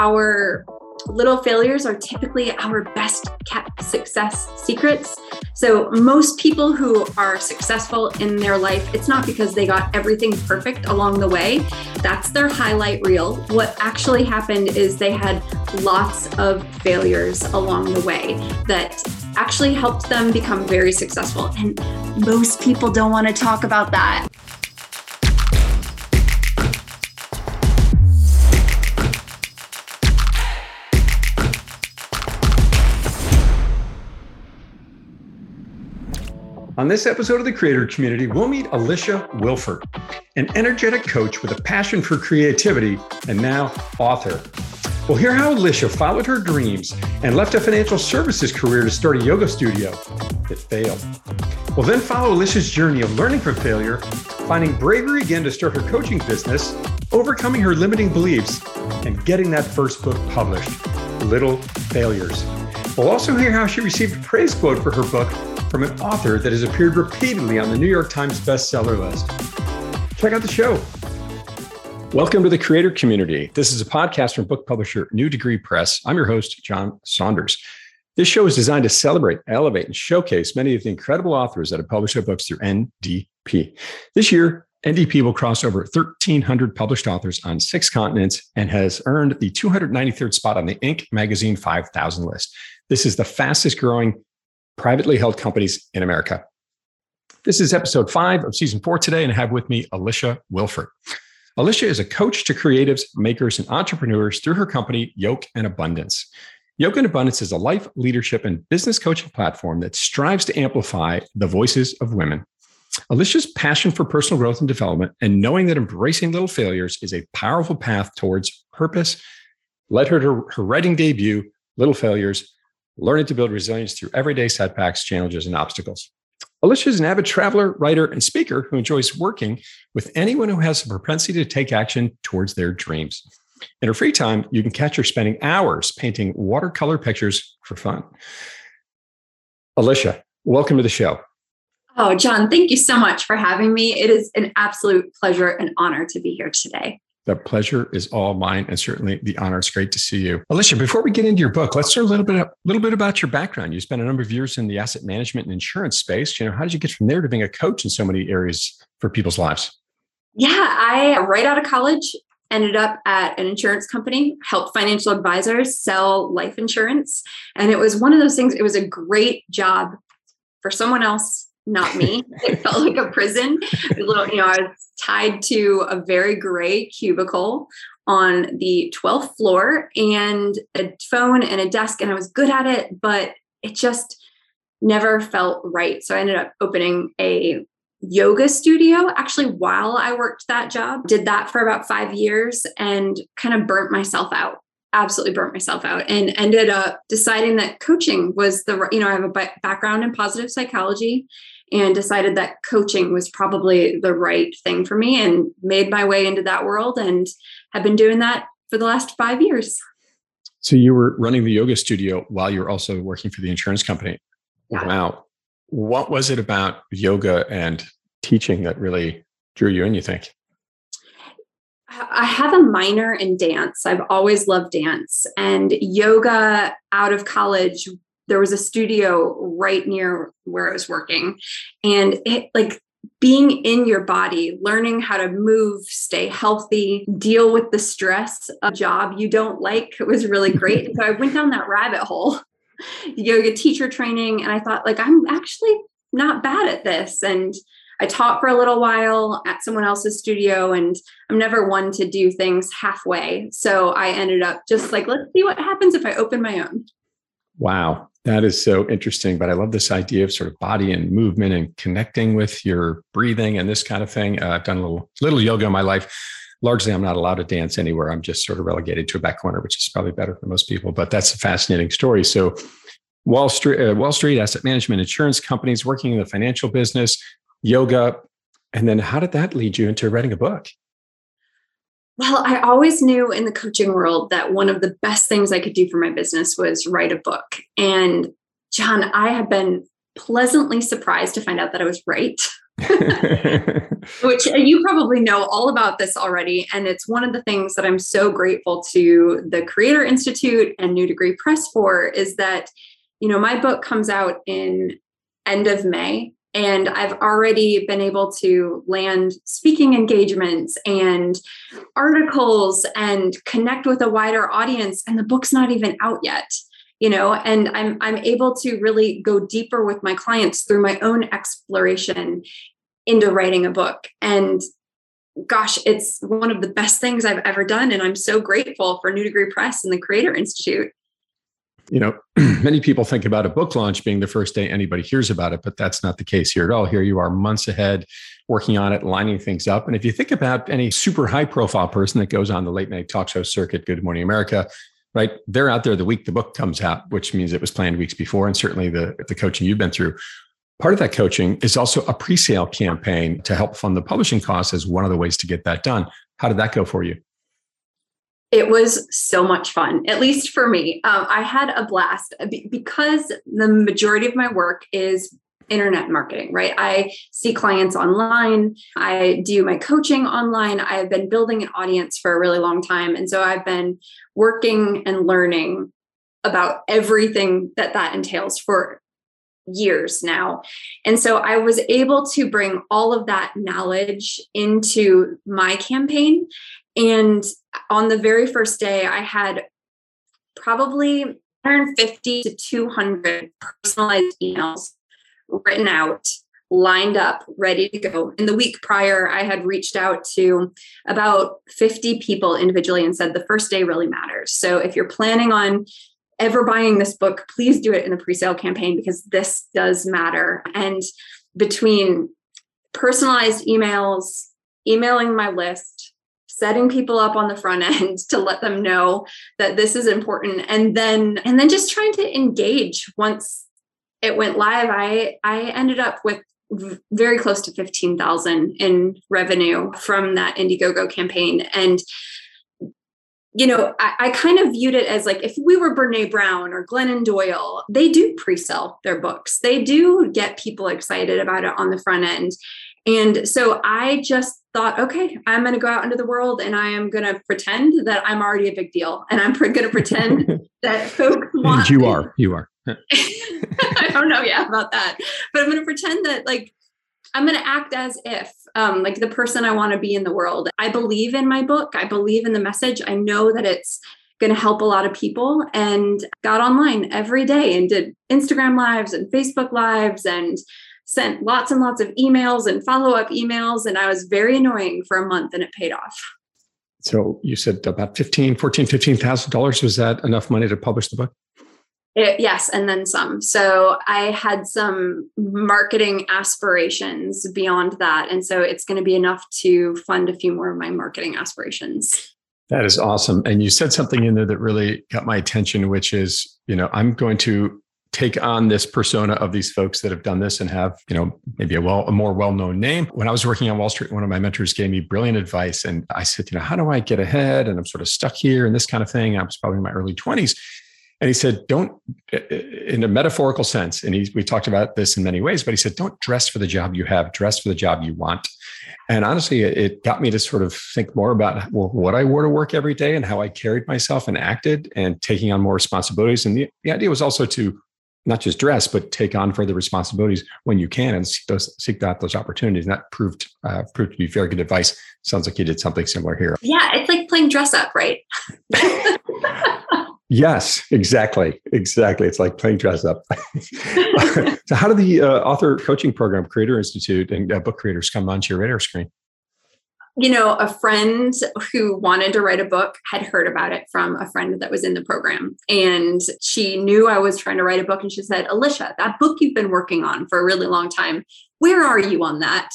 our little failures are typically our best kept success secrets. So, most people who are successful in their life, it's not because they got everything perfect along the way. That's their highlight reel. What actually happened is they had lots of failures along the way that actually helped them become very successful. And most people don't want to talk about that. On this episode of the Creator Community, we'll meet Alisha Wielfaert, an energetic coach with a passion for creativity and now author. We'll hear how Alisha followed her dreams and left a financial services career to start a yoga studio that failed. We'll then follow Alisha's journey of learning from failure, finding bravery again to start her coaching business, overcoming her limiting beliefs, and getting that first book published, Little Failures. We'll also hear how she received a praise quote for her book from an author that has appeared repeatedly on the New York Times bestseller list. Check out the show. Welcome to the Creator Community. This is a podcast from book publisher New Degree Press. I'm your host, John Saunders. This show is designed to celebrate, elevate, and showcase many of the incredible authors that have published their books through NDP. This year, NDP will cross over 1,300 published authors on six continents and has earned the 293rd spot on the Inc. magazine 5000 list. This is the fastest growing privately held companies in America. This is episode five of season four today, and I have with me Alisha Wielfaert. Alisha is a coach to creatives, makers, and entrepreneurs through her company, Yoke and Abundance. Yoke and Abundance is a life, leadership, and business coaching platform that strives to amplify the voices of women. Alisha's passion for personal growth and development and knowing that embracing little failures is a powerful path towards purpose led her to her writing debut, Little Failures, learning to build resilience through everyday setbacks, challenges, and obstacles. Alisha is an avid traveler, writer, and speaker who enjoys working with anyone who has a propensity to take action towards their dreams. In her free time, you can catch her spending hours painting watercolor pictures for fun. Alisha, welcome to the show. Oh, John, thank you so much for having me. It is an absolute pleasure and honor to be here today. The pleasure is all mine, and certainly the honor. It's great to see you, Alisha. Before we get into your book, let's learn a little bit, a little bit about your background. You spent a number of years in the asset management and insurance space. You know, how did you get from there to being a coach in so many areas for people's lives? Yeah, I right out of college ended up at an insurance company, helped financial advisors sell life insurance, and it was one of those things. It was a great job for someone else not me. it felt like a prison. A little, you know, I was tied to a very gray cubicle on the 12th floor and a phone and a desk, and I was good at it, but it just never felt right. So I ended up opening a yoga studio actually while I worked that job. Did that for about five years and kind of burnt myself out absolutely burnt myself out and ended up deciding that coaching was the you know i have a background in positive psychology and decided that coaching was probably the right thing for me and made my way into that world and have been doing that for the last five years. So you were running the yoga studio while you were also working for the insurance company. Yeah. Wow. What was it about yoga and teaching that really drew you in, you think? I have a minor in dance. I've always loved dance and yoga out of college there was a studio right near where I was working. And it like being in your body, learning how to move, stay healthy, deal with the stress of a job you don't like it was really great. so I went down that rabbit hole, yoga teacher training, and I thought, like, I'm actually not bad at this. And I taught for a little while at someone else's studio, and I'm never one to do things halfway. So I ended up just like, let's see what happens if I open my own. Wow. That is so interesting. But I love this idea of sort of body and movement and connecting with your breathing and this kind of thing. Uh, I've done a little little yoga in my life. Largely, I'm not allowed to dance anywhere. I'm just sort of relegated to a back corner, which is probably better for most people. But that's a fascinating story. So, Wall Street, uh, Wall Street asset management, insurance companies, working in the financial business, yoga, and then how did that lead you into writing a book? Well, I always knew in the coaching world that one of the best things I could do for my business was write a book. And John, I have been pleasantly surprised to find out that I was right. which uh, you probably know all about this already. And it's one of the things that I'm so grateful to the Creator Institute and New Degree Press for is that, you know, my book comes out in end of May. And I've already been able to land speaking engagements and articles and connect with a wider audience. And the book's not even out yet you know and i'm i'm able to really go deeper with my clients through my own exploration into writing a book and gosh it's one of the best things i've ever done and i'm so grateful for new degree press and the creator institute you know many people think about a book launch being the first day anybody hears about it but that's not the case here at all here you are months ahead working on it lining things up and if you think about any super high profile person that goes on the late night talk show circuit good morning america right? They're out there the week the book comes out, which means it was planned weeks before. And certainly the, the coaching you've been through. Part of that coaching is also a pre sale campaign to help fund the publishing costs as one of the ways to get that done. How did that go for you? It was so much fun, at least for me. Um, I had a blast because the majority of my work is internet marketing, right? I see clients online. I do my coaching online. I've been building an audience for a really long time. And so I've been working and learning about everything that that entails for years now. And so I was able to bring all of that knowledge into my campaign. And on the very first day, I had probably 150 to 200 personalized emails written out, lined up, ready to go. In the week prior, I had reached out to about 50 people individually and said the first day really matters. So if you're planning on ever buying this book, please do it in the pre-sale campaign because this does matter. And between personalized emails, emailing my list, setting people up on the front end to let them know that this is important and then and then just trying to engage once it went live, I I ended up with very close to 15,000 in revenue from that Indiegogo campaign. And, you know, I, I, kind of viewed it as like if we were Brene Brown or Glennon Doyle, they do pre sell their books, they do get people excited about it on the front end. And so I just thought, okay, I'm going to go out into the world and I am going to pretend that I'm already a big deal. And I'm going to pretend that folks want. And you are, you are. I don't know yeah about that. But I'm going to pretend that like I'm going to act as if um, like the person I want to be in the world. I believe in my book. I believe in the message. I know that it's going to help a lot of people and got online every day and did Instagram lives and Facebook lives and sent lots and lots of emails and follow up emails. And I was very annoying for a month and it paid off. So you said about 15, 14, $15,000. Was that enough money to publish the book? It, yes, and then some. So I had some marketing aspirations beyond that. And so it's going to be enough to fund a few more of my marketing aspirations. That is awesome. And you said something in there that really got my attention, which is, you know, I'm going to take on this persona of these folks that have done this and have, you know, maybe a well, a more well-known name. When I was working on Wall Street, one of my mentors gave me brilliant advice. And I said, you know, how do I get ahead? And I'm sort of stuck here and this kind of thing. I was probably in my early 20s. And he said, don't, in a metaphorical sense, and he, we talked about this in many ways, but he said, don't dress for the job you have, dress for the job you want. And honestly, it got me to sort of think more about what I wore to work every day and how I carried myself and acted and taking on more responsibilities. And the, the idea was also to not just dress, but take on further responsibilities when you can and seek those seek out those opportunities. And that proved uh, proved to be very good advice. Sounds like you did something similar here. Yeah, it's like playing dress up, right? Yes, exactly. Exactly. It's like playing dress up. so, how did the uh, author coaching program, Creator Institute, and uh, book creators come onto your radar screen? You know, a friend who wanted to write a book had heard about it from a friend that was in the program. And she knew I was trying to write a book. And she said, Alisha, that book you've been working on for a really long time, where are you on that?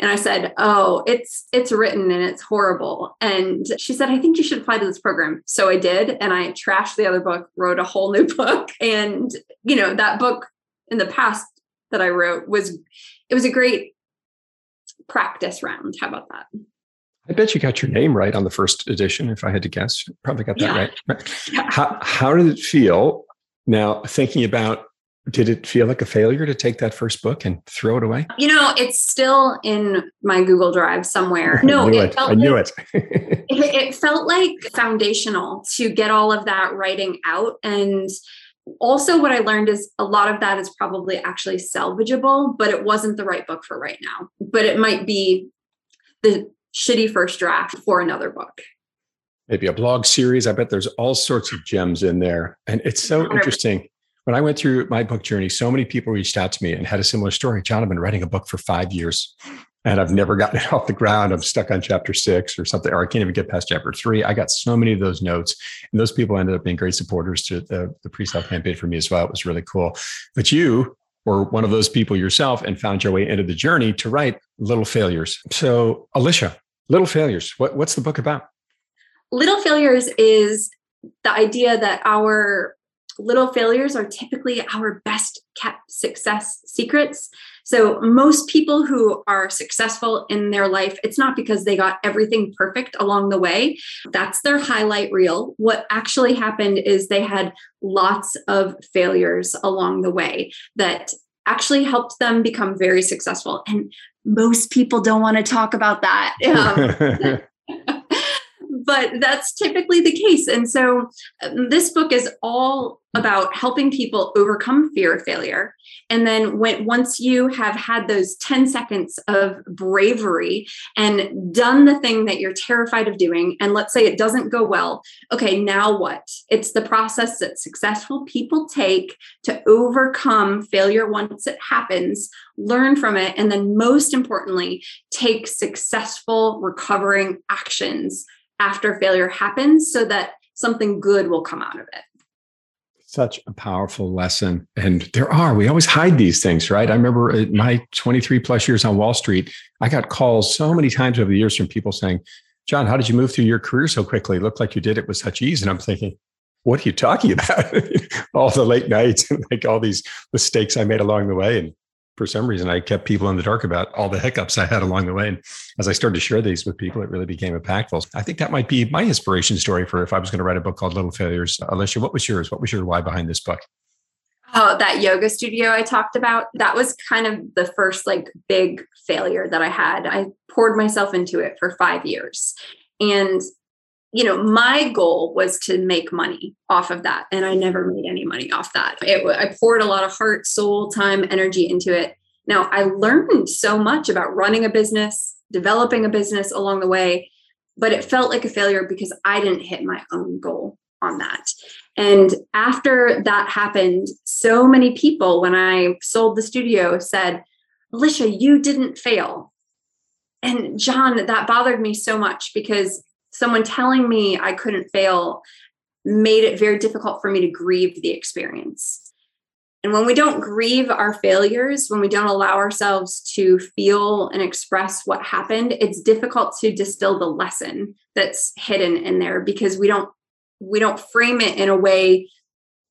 And I said, "Oh, it's it's written and it's horrible." And she said, "I think you should apply to this program." So I did, and I trashed the other book, wrote a whole new book. And you know, that book in the past that I wrote was it was a great practice round. How about that? I bet you got your name right on the first edition, if I had to guess. Probably got that yeah. right. Yeah. How how did it feel now thinking about did it feel like a failure to take that first book and throw it away? You know, it's still in my Google Drive somewhere. No, I knew it, it. I knew like, it. It felt like foundational to get all of that writing out. And also, what I learned is a lot of that is probably actually salvageable, but it wasn't the right book for right now. But it might be the shitty first draft for another book. Maybe a blog series. I bet there's all sorts of gems in there. And it's so 100%. interesting. When I went through my book journey, so many people reached out to me and had a similar story. John, I've been writing a book for five years and I've never gotten it off the ground. I'm stuck on chapter six or something, or I can't even get past chapter three. I got so many of those notes, and those people ended up being great supporters to the, the pre-sale campaign for me as well. It was really cool. But you were one of those people yourself and found your way into the journey to write Little Failures. So, Alisha, Little Failures, what, what's the book about? Little failures is the idea that our little failures are typically our best kept success secrets. So, most people who are successful in their life, it's not because they got everything perfect along the way. That's their highlight reel. What actually happened is they had lots of failures along the way that actually helped them become very successful. And most people don't want to talk about that. Um, but that's typically the case. And so um, this book is all about helping people overcome fear of failure. And then when once you have had those 10 seconds of bravery and done the thing that you're terrified of doing, and let's say it doesn't go well, okay, now what? It's the process that successful people take to overcome failure once it happens, learn from it, and then most importantly, take successful recovering actions after failure happens so that something good will come out of it. Such a powerful lesson. And there are, we always hide these things, right? I remember in my 23 plus years on Wall Street, I got calls so many times over the years from people saying, John, how did you move through your career so quickly? It looked like you did it with such ease. And I'm thinking, what are you talking about? all the late nights and like all these mistakes I made along the way. And for some reason, I kept people in the dark about all the hiccups I had along the way. And as I started to share these with people, it really became impactful. I think that might be my inspiration story for if I was going to write a book called Little Failures. Alisha, what was yours? What was your why behind this book? Oh, that yoga studio I talked about, that was kind of the first like big failure that I had. I poured myself into it for five years. And you know, my goal was to make money off of that. And I never made any money off that. It, I poured a lot of heart, soul, time, energy into it. Now, I learned so much about running a business, developing a business along the way, but it felt like a failure because I didn't hit my own goal on that. And after that happened, so many people, when I sold the studio, said, Alisha, you didn't fail. And John, that bothered me so much because someone telling me I couldn't fail made it very difficult for me to grieve the experience. And when we don't grieve our failures, when we don't allow ourselves to feel and express what happened, it's difficult to distill the lesson that's hidden in there because we don't we don't frame it in a way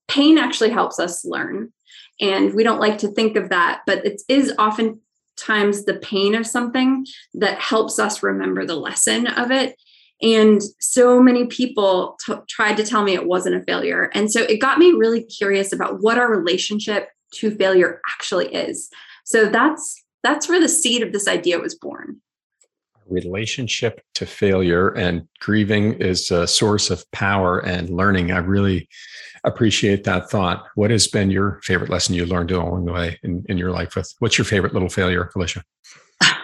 pain actually helps us learn. And we don't like to think of that, but it is oftentimes the pain of something that helps us remember the lesson of it and so many people t- tried to tell me it wasn't a failure. And so it got me really curious about what our relationship to failure actually is. So that's that's where the seed of this idea was born. Relationship to failure and grieving is a source of power and learning. I really appreciate that thought. What has been your favorite lesson you learned along the way in, in your life with what's your favorite little failure, Alisha?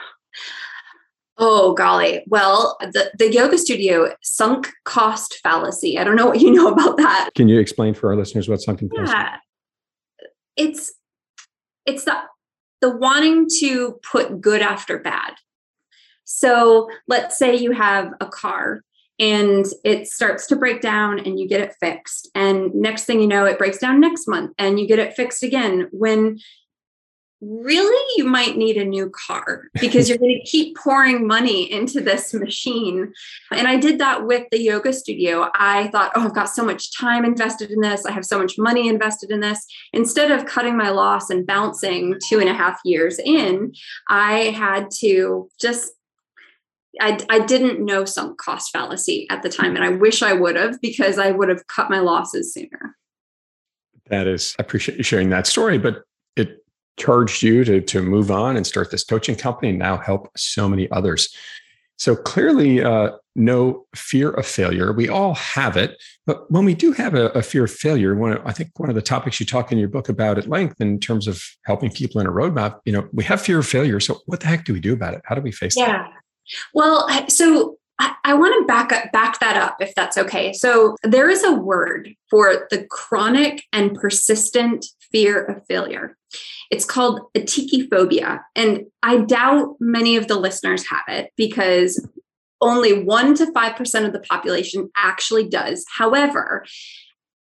Oh golly. Well, the, the yoga studio sunk cost fallacy. I don't know what you know about that. Can you explain for our listeners what sunk cost? Yeah. It's it's the the wanting to put good after bad. So let's say you have a car and it starts to break down and you get it fixed. And next thing you know, it breaks down next month and you get it fixed again. When really you might need a new car because you're going to keep pouring money into this machine. And I did that with the yoga studio. I thought, oh, I've got so much time invested in this. I have so much money invested in this. Instead of cutting my loss and bouncing two and a half years in, I had to just I, I didn't know sunk cost fallacy at the time, and I wish I would have because I would have cut my losses sooner That is, I appreciate you sharing that story, but charged you to, to move on and start this coaching company and now help so many others. So clearly, uh, no fear of failure. We all have it, but when we do have a, a fear of failure, one I think one of the topics you talk in your book about at length in terms of helping people in a roadmap, you know, we have fear of failure. So what the heck do we do about it? How do we face yeah. that? Well, so I, I want to back up, back that up if that's okay. So there is a word for the chronic and persistent fear of failure. It's called atychiphobia. And I doubt many of the listeners have it because only 1% to 5% of the population actually does. However,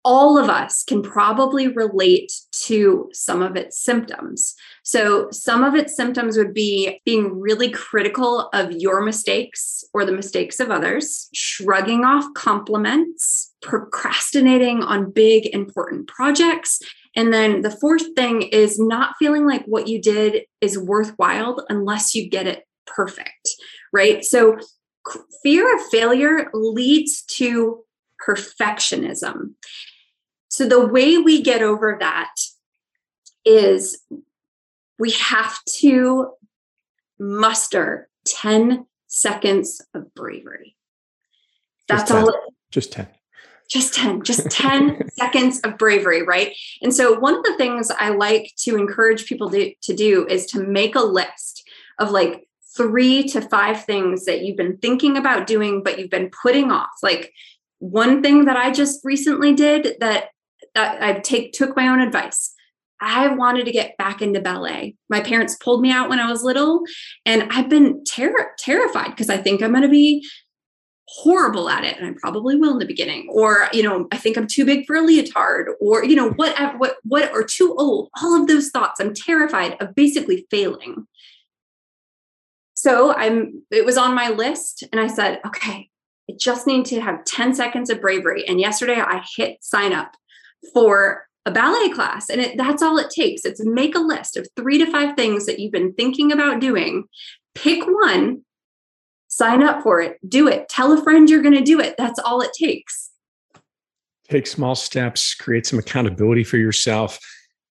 all of us can probably relate to some of its symptoms. So, some of its symptoms would be being really critical of your mistakes or the mistakes of others, shrugging off compliments, procrastinating on big, important projects. And then the fourth thing is not feeling like what you did is worthwhile unless you get it perfect, right? So, fear of failure leads to perfectionism. So, the way we get over that is we have to muster 10 seconds of bravery. That's all. Just 10. Just 10, just 10 seconds of bravery, right? And so, one of the things I like to encourage people to, to do is to make a list of like three to five things that you've been thinking about doing, but you've been putting off. Like, one thing that I just recently did that, that I take took my own advice. I wanted to get back into ballet. My parents pulled me out when I was little, and I've been ter- terrified because I think I'm going to be horrible at it, and I probably will in the beginning. Or you know, I think I'm too big for a leotard, or you know, whatever, what, what, or too old. All of those thoughts. I'm terrified of basically failing. So I'm. It was on my list, and I said, okay, I just need to have 10 seconds of bravery. And yesterday, I hit sign up for a ballet class and it, that's all it takes it's make a list of three to five things that you've been thinking about doing pick one sign up for it do it tell a friend you're going to do it that's all it takes take small steps create some accountability for yourself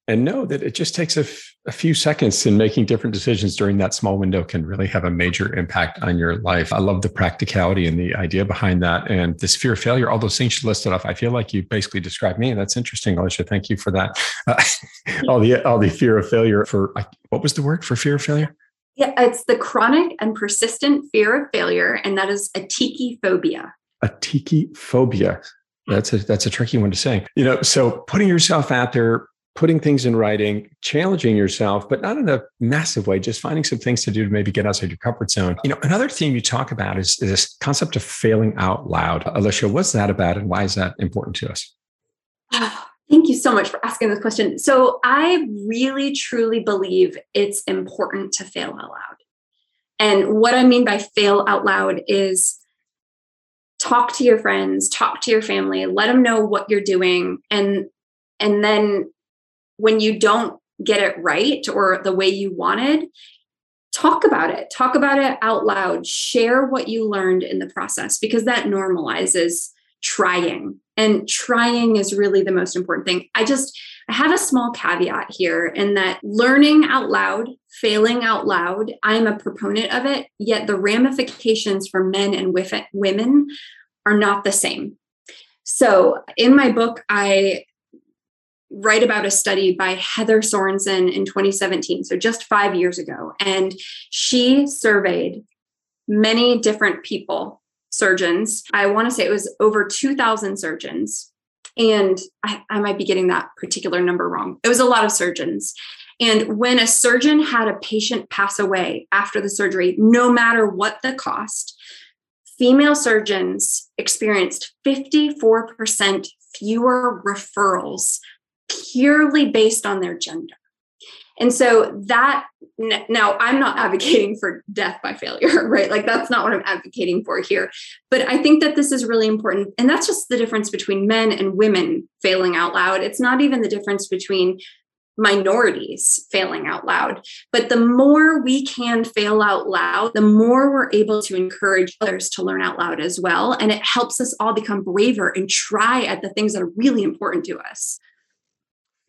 and know that it just takes a, f- a few seconds in making different decisions during that small window can really have a major impact on your life. I love the practicality and the idea behind that. And this fear of failure, all those things you listed off, I feel like you basically described me. That's interesting, Alisha. Thank you for that. Uh, all the all the fear of failure for what was the word for fear of failure? Yeah, it's the chronic and persistent fear of failure, and that is atychiphobia. A tiki phobia. That's a that's a tricky one to say. You know, so putting yourself out there, putting things in writing, challenging yourself, but not in a massive way, just finding some things to do to maybe get outside your comfort zone. You know, another theme you talk about is, is this concept of failing out loud. Alisha, what's that about and why is that important to us? Thank you so much for asking this question. So, I really truly believe it's important to fail out loud. And what I mean by fail out loud is talk to your friends, talk to your family, let them know what you're doing and and then when you don't get it right or the way you wanted, talk about it. Talk about it out loud. Share what you learned in the process because that normalizes trying. And trying is really the most important thing. I just I have a small caveat here in that learning out loud, failing out loud, I'm a proponent of it, yet the ramifications for men and women are not the same. So, in my book, I write about a study by Heather Sorensen in 2017, so just five years ago. And she surveyed many different people, surgeons. I want to say it was over 2,000 surgeons. And I, I might be getting that particular number wrong. It was a lot of surgeons. And when a surgeon had a patient pass away after the surgery, no matter what the cost, female surgeons experienced 54% fewer referrals purely based on their gender. And so that now I'm not advocating for death by failure, right? Like that's not what I'm advocating for here. But I think that this is really important. And that's just the difference between men and women failing out loud. It's not even the difference between minorities failing out loud. But the more we can fail out loud, the more we're able to encourage others to learn out loud as well. And it helps us all become braver and try at the things that are really important to us.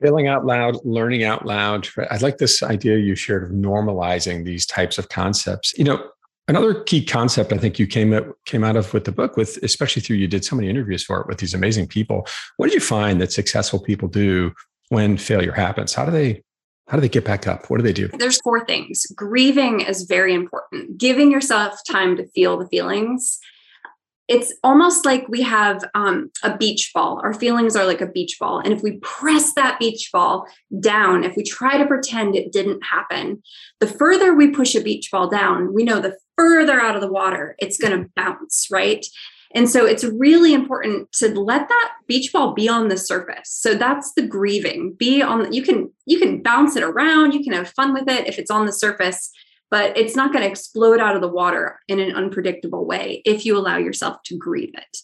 Failing out loud, learning out loud. I like this idea you shared of normalizing these types of concepts. You know, another key concept I think you came up, came out of with the book, with especially through you did so many interviews for it with these amazing people. What did you find that successful people do when failure happens? How do they how do they get back up? What do they do? There's four things. Grieving is very important. Giving yourself time to feel the feelings it's almost like we have um, a beach ball. Our feelings are like a beach ball. And if we press that beach ball down, if we try to pretend it didn't happen, the further we push a beach ball down, we know the further out of the water it's going to bounce, right? And so it's really important to let that beach ball be on the surface. So that's the grieving. Be on you can you can bounce it around, you can have fun with it if it's on the surface but it's not going to explode out of the water in an unpredictable way if you allow yourself to grieve it.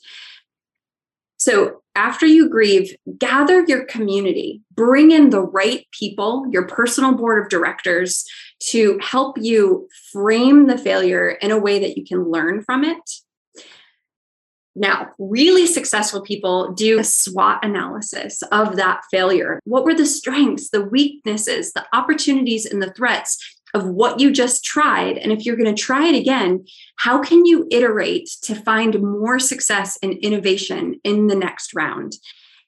So, after you grieve, gather your community, bring in the right people, your personal board of directors to help you frame the failure in a way that you can learn from it. Now, really successful people do a SWOT analysis of that failure. What were the strengths, the weaknesses, the opportunities, and the threats? Of what you just tried. And if you're going to try it again, how can you iterate to find more success and innovation in the next round?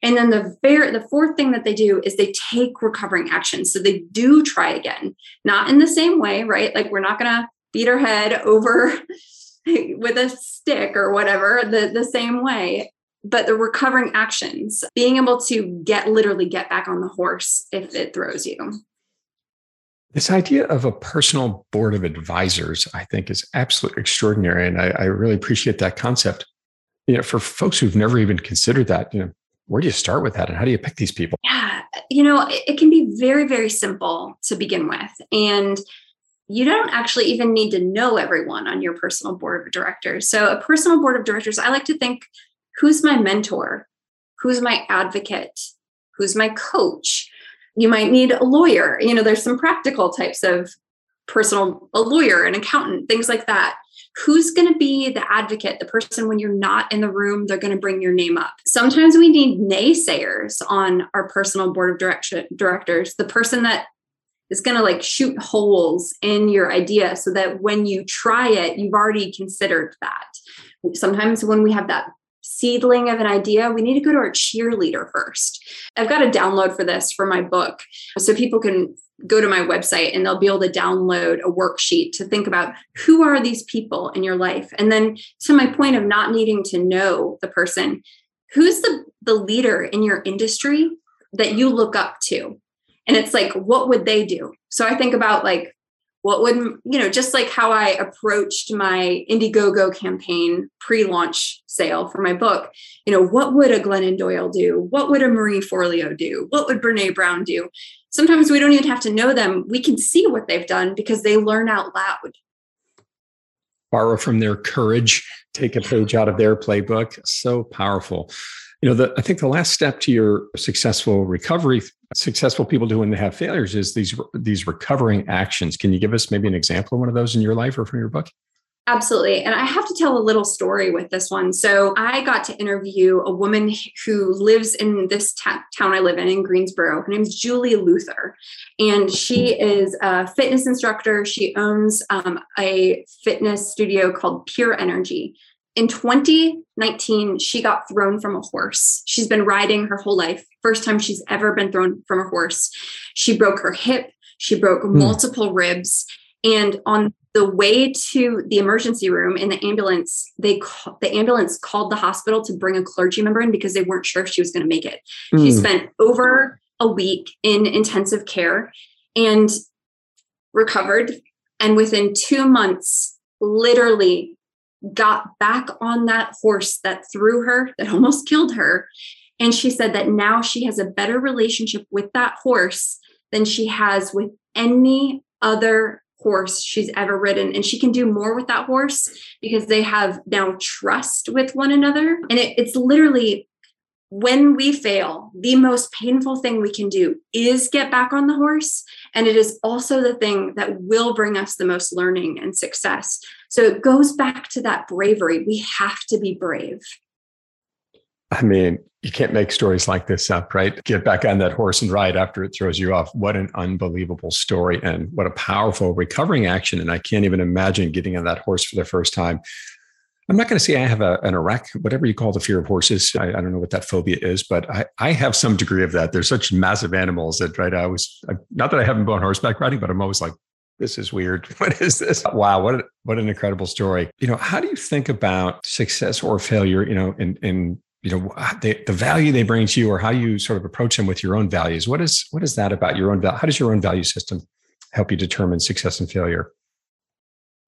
And then the very the fourth thing that they do is they take recovering action. So they do try again, not in the same way, right? Like we're not gonna beat our head over with a stick or whatever, the, the same way. But the recovering actions, being able to get literally get back on the horse if it throws you. This idea of a personal board of advisors, I think, is absolutely extraordinary. And I, I, really appreciate that concept. You know, for folks who've never even considered that, you know, where do you start with that and how do you pick these people? Yeah, you know, it, it can be very, very simple to begin with. And you don't actually even need to know everyone on your personal board of directors. So, a personal board of directors, I like to think who's my mentor? Who's my advocate? Who's my coach? You might need a lawyer. You know there's some practical types of personal a lawyer an accountant things like that. Who's going to be the advocate the person when you're not in the room they're going to bring your name up? Sometimes we need naysayers on our personal board of direction directors the person that is going to like shoot holes in your idea so that when you try it you've already considered that. Sometimes when we have that seedling of an idea, we need to go to our cheerleader first. I've got a download for this for my book. So people can go to my website and they'll be able to download a worksheet to think about who are these people in your life. And then to my point of not needing to know the person, who's the, the leader in your industry that you look up to? And it's like, what would they do? So I think about like what would you know just like how i approached my indiegogo campaign pre-launch sale for my book you know what would a glennon doyle do? What would a marie forleo do? What would brene brown do? Sometimes we don't even have to know them. We can see what they've done because they learn out loud. Borrow from their courage take a page out of their playbook. So powerful. You know the, i think the last step to your successful recovery successful people do when they have failures is these these recovering actions. Can you give us maybe an example of one of those in your life or from your book? Absolutely. And I have to tell a little story with this one. So I got to interview a woman who lives in this town I live in, in Greensboro. Her name is Julie Luther. And she is a fitness instructor. She owns um, a fitness studio called Pure Energy in 2019, she got thrown from a horse. She's been riding her whole life. First time she's ever been thrown from a horse. She broke her hip, she broke mm. multiple ribs. And on the way to the emergency room in the ambulance, they call, the ambulance called the hospital to bring a clergy member in because they weren't sure if she was going to make it. Mm. She hmm. spent over a week in intensive care and recovered. And within two months, literally got back on that horse that threw her, that almost killed her. And she said that now she has a better relationship with that horse than she has with any other horse she's ever ridden. And she can do more with that horse because they have now trust with one another. And it, it's literally when we fail, the most painful thing we can do is get back on the horse. And it is also the thing that will bring us the most learning and success. So it goes back to that bravery. We have to be brave. I mean, you can't make stories like this up, right? Get back on that horse and ride after it throws you off. What an unbelievable story and what a powerful recovering action. And I can't even imagine getting on that horse for the first time. I'm not going to say I have a, an Iraq, whatever you call the fear of horses. I, I, don't know what that phobia is, but I, I have some degree of that. They're such massive animals that, right? I was, I, not that I haven't been horseback riding, but I'm always like, this is weird. What is this? Wow, what what an incredible story. You know, how do you think about success or failure? You know, in in you know the, the value they bring to you, or how you sort of approach them with your own values. What is what is that about your own? Value? How does your own value system help you determine success and failure?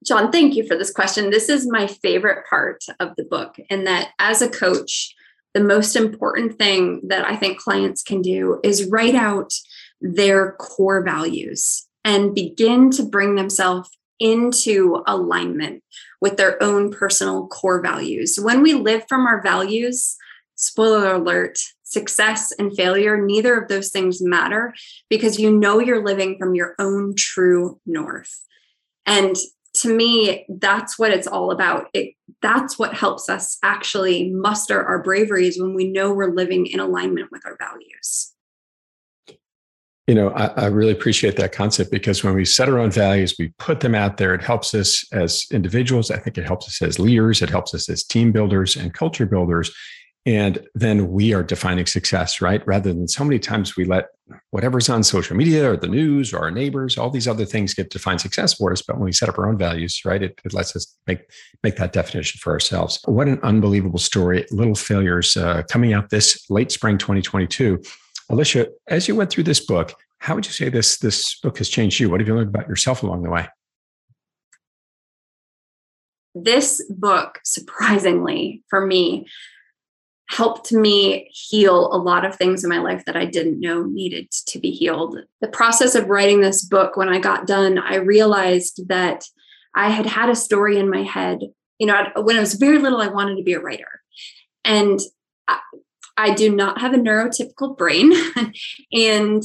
John, thank you for this question. This is my favorite part of the book, in that as a coach, the most important thing that I think clients can do is write out their core values and begin to bring themselves into alignment with their own personal core values. When we live from our values, spoiler alert, success and failure, neither of those things matter because you know you're living from your own true north. And to me, that's what it's all about. It, that's what helps us actually muster our braveries when we know we're living in alignment with our values you know, I, I, really appreciate that concept because when we set our own values, we put them out there. It helps us as individuals. I think it helps us as leaders. It helps us as team builders and culture builders. And then we are defining success, right? Rather than so many times we let whatever's on social media or the news or our neighbors, all these other things get defined success for us. But when we set up our own values, right, it, it lets us make make that definition for ourselves. What an unbelievable story! Little failures uh, coming out this late spring 2022 Alisha, as you went through this book, how would you say this this book has changed you? What have you learned about yourself along the way? This book, surprisingly for me, helped me heal a lot of things in my life that I didn't know needed to be healed. The process of writing this book, when I got done, I realized that I had had a story in my head. You know, when I was very little, I wanted to be a writer. And I do not have a neurotypical brain. and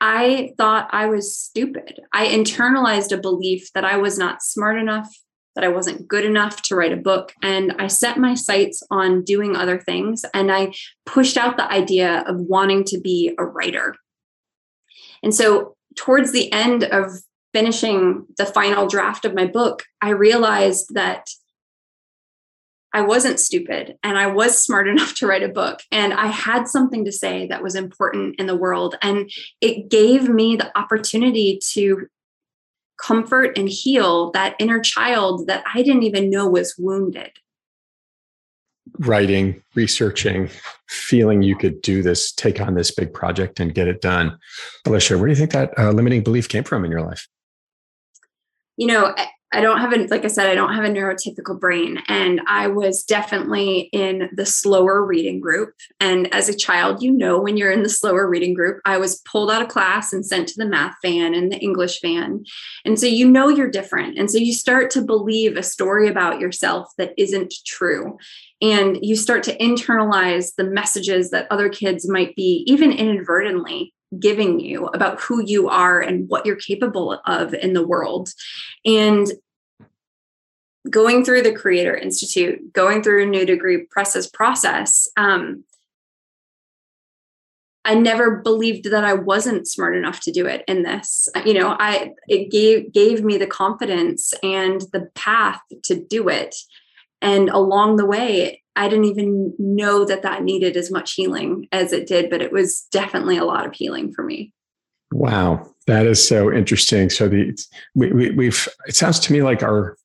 I thought I was stupid. I internalized a belief that I was not smart enough, that I wasn't good enough to write a book. And I set my sights on doing other things. And I pushed out the idea of wanting to be a writer. And so, towards the end of finishing the final draft of my book, I realized that I wasn't stupid and I was smart enough to write a book and I had something to say that was important in the world. And it gave me the opportunity to comfort and heal that inner child that I didn't even know was wounded. Writing, researching, feeling you could do this, take on this big project and get it done. Alisha, where do you think that uh, limiting belief came from in your life? You know, I don't have a, like I said, I don't have a neurotypical brain. And I was definitely in the slower reading group. And as a child, you know, when you're in the slower reading group, I was pulled out of class and sent to the math van and the English van. And so you know you're different. And so you start to believe a story about yourself that isn't true. And you start to internalize the messages that other kids might be, even inadvertently, giving you about who you are and what you're capable of in the world. And going through the Creator Institute, going through a new degree process process, um, I never believed that I wasn't smart enough to do it in this. You know, I it gave gave me the confidence and the path to do it. And along the way, I didn't even know that that needed as much healing as it did, but it was definitely a lot of healing for me. Wow, that is so interesting. So the we, we, we've it sounds to me like our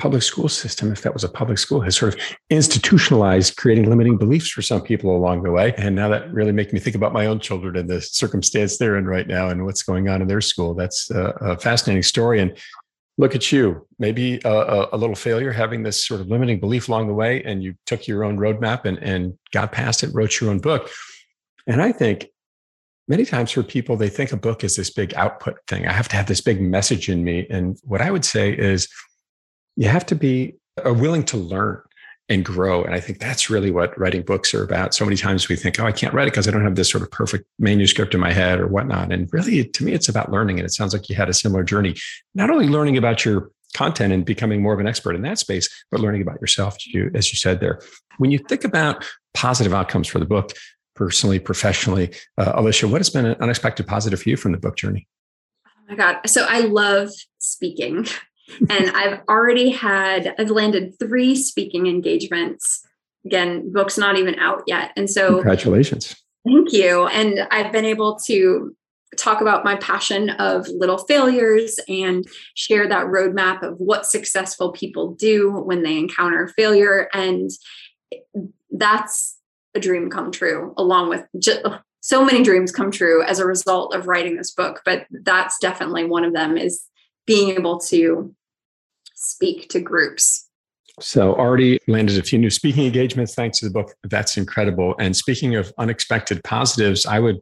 public school system, if that was a public school, has sort of institutionalized creating limiting beliefs for some people along the way. And now that really makes me think about my own children and the circumstance they're in right now and what's going on in their school. That's a, a fascinating story. And look at you, maybe a, a, little failure having this sort of limiting belief along the way, and you took your own roadmap and, and got past it, wrote your own book. And I think many times for people, they think a book is this big output thing. I have to have this big message in me. And what I would say is, you have to be uh, willing to learn and grow. And I think that's really what writing books are about. So many times we think, oh, I can't write it because I don't have this sort of perfect manuscript in my head or whatnot. And really, to me, it's about learning. And it sounds like you had a similar journey, not only learning about your content and becoming more of an expert in that space, but learning about yourself, you, as you said there. When you think about positive outcomes for the book, personally, professionally, uh, Alisha, what has been an unexpected positive for you from the book journey? Oh my God. So I love speaking. and I've already had, I've landed three speaking engagements. Again, book's not even out yet. And so, congratulations. Thank you. And I've been able to talk about my passion of little failures and share that roadmap of what successful people do when they encounter failure. And that's a dream come true, along with just, oh, so many dreams come true as a result of writing this book. But that's definitely one of them is being able to speak to groups. So already landed a few new speaking engagements thanks to the book. That's incredible. And speaking of unexpected positives, I would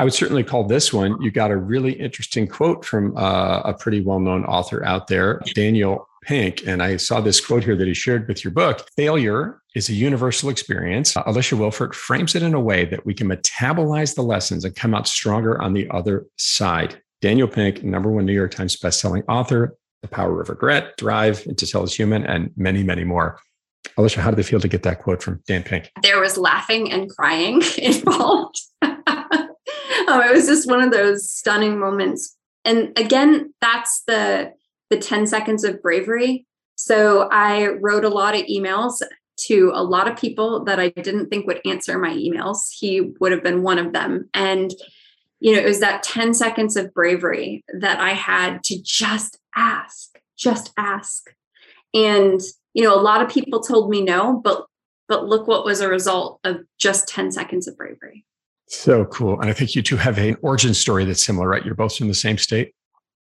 I would certainly call this one. You got a really interesting quote from uh, a pretty well-known author out there, Daniel Pink. And I saw this quote here that he shared with your book. Failure is a universal experience. Uh, Alisha Wielfaert frames it in a way that we can metabolize the lessons and come out stronger on the other side. Daniel Pink, number one New York Times bestselling author, The Power of Regret, Drive, to Sell Is Human, and many, many more. Alisha, how did it feel to get that quote from Dan Pink? There was laughing and crying involved. um, it was just one of those stunning moments. And again, that's the the 10 seconds of bravery. So I wrote a lot of emails to a lot of people that I didn't think would answer my emails. He would have been one of them. And you know, it was that 10 seconds of bravery that I had to just ask, just ask. And, you know, a lot of people told me no, but but look what was a result of just 10 seconds of bravery. So cool. And I think you two have an origin story that's similar, right? You're both from the same state.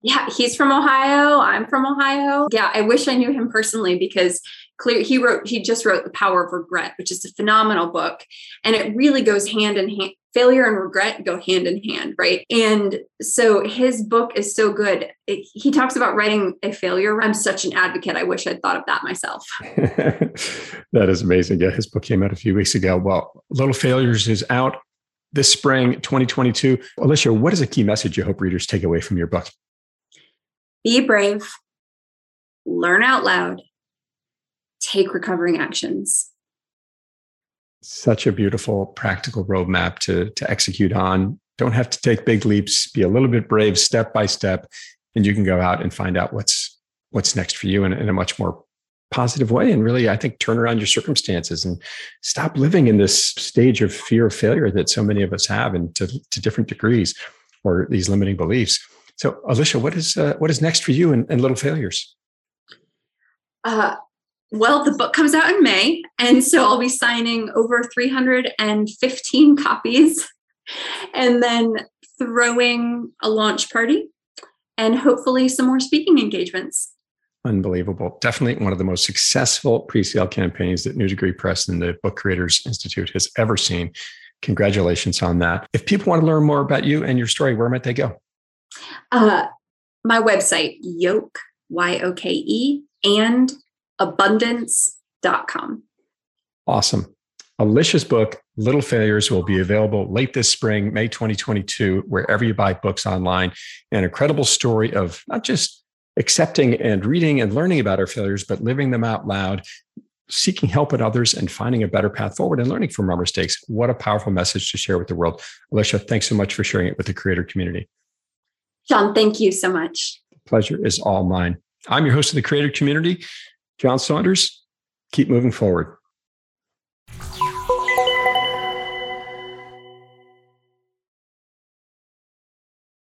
Yeah, he's from Ohio. I'm from Ohio. Yeah, I wish I knew him personally because clear he wrote he just wrote The Power of Regret, which is a phenomenal book and it really goes hand in hand failure and regret go hand in hand, right? And so his book is so good. It, he talks about writing a failure. I'm such an advocate. I wish I'd thought of that myself. that is amazing. Yeah, his book came out a few weeks ago. Well, Little Failures is out this spring 2022. Alisha, what is a key message you hope readers take away from your book? Be brave, learn out loud, take recovering actions such a beautiful practical roadmap to, to execute on. Don't have to take big leaps, be a little bit brave step by step, and you can go out and find out what's what's next for you in, in a much more positive way. And really, I think turn around your circumstances and stop living in this stage of fear of failure that so many of us have and to, to different degrees or these limiting beliefs. So, Alisha, what is uh, what is next for you and, Little Failures? Uh, well, the book comes out in May, and so I'll be signing over 315 copies and then throwing a launch party and hopefully some more speaking engagements. Unbelievable. Definitely one of the most successful pre sale campaigns that New Degree Press and the Book Creators Institute has ever seen. Congratulations on that. If people want to learn more about you and your story, where might they go? Uh, my website, yoke, Y O K E, and abundance.com. Awesome. Alisha's book, Little Failures, will be available late this spring, May 2022, wherever you buy books online. An incredible story of not just accepting and reading and learning about our failures, but living them out loud, seeking help in others, and finding a better path forward and learning from our mistakes. What a powerful message to share with the world. Alisha, thanks so much for sharing it with the creator community. John, thank you so much. The pleasure is all mine. I'm your host of the creator community. John Saunders, keep moving forward.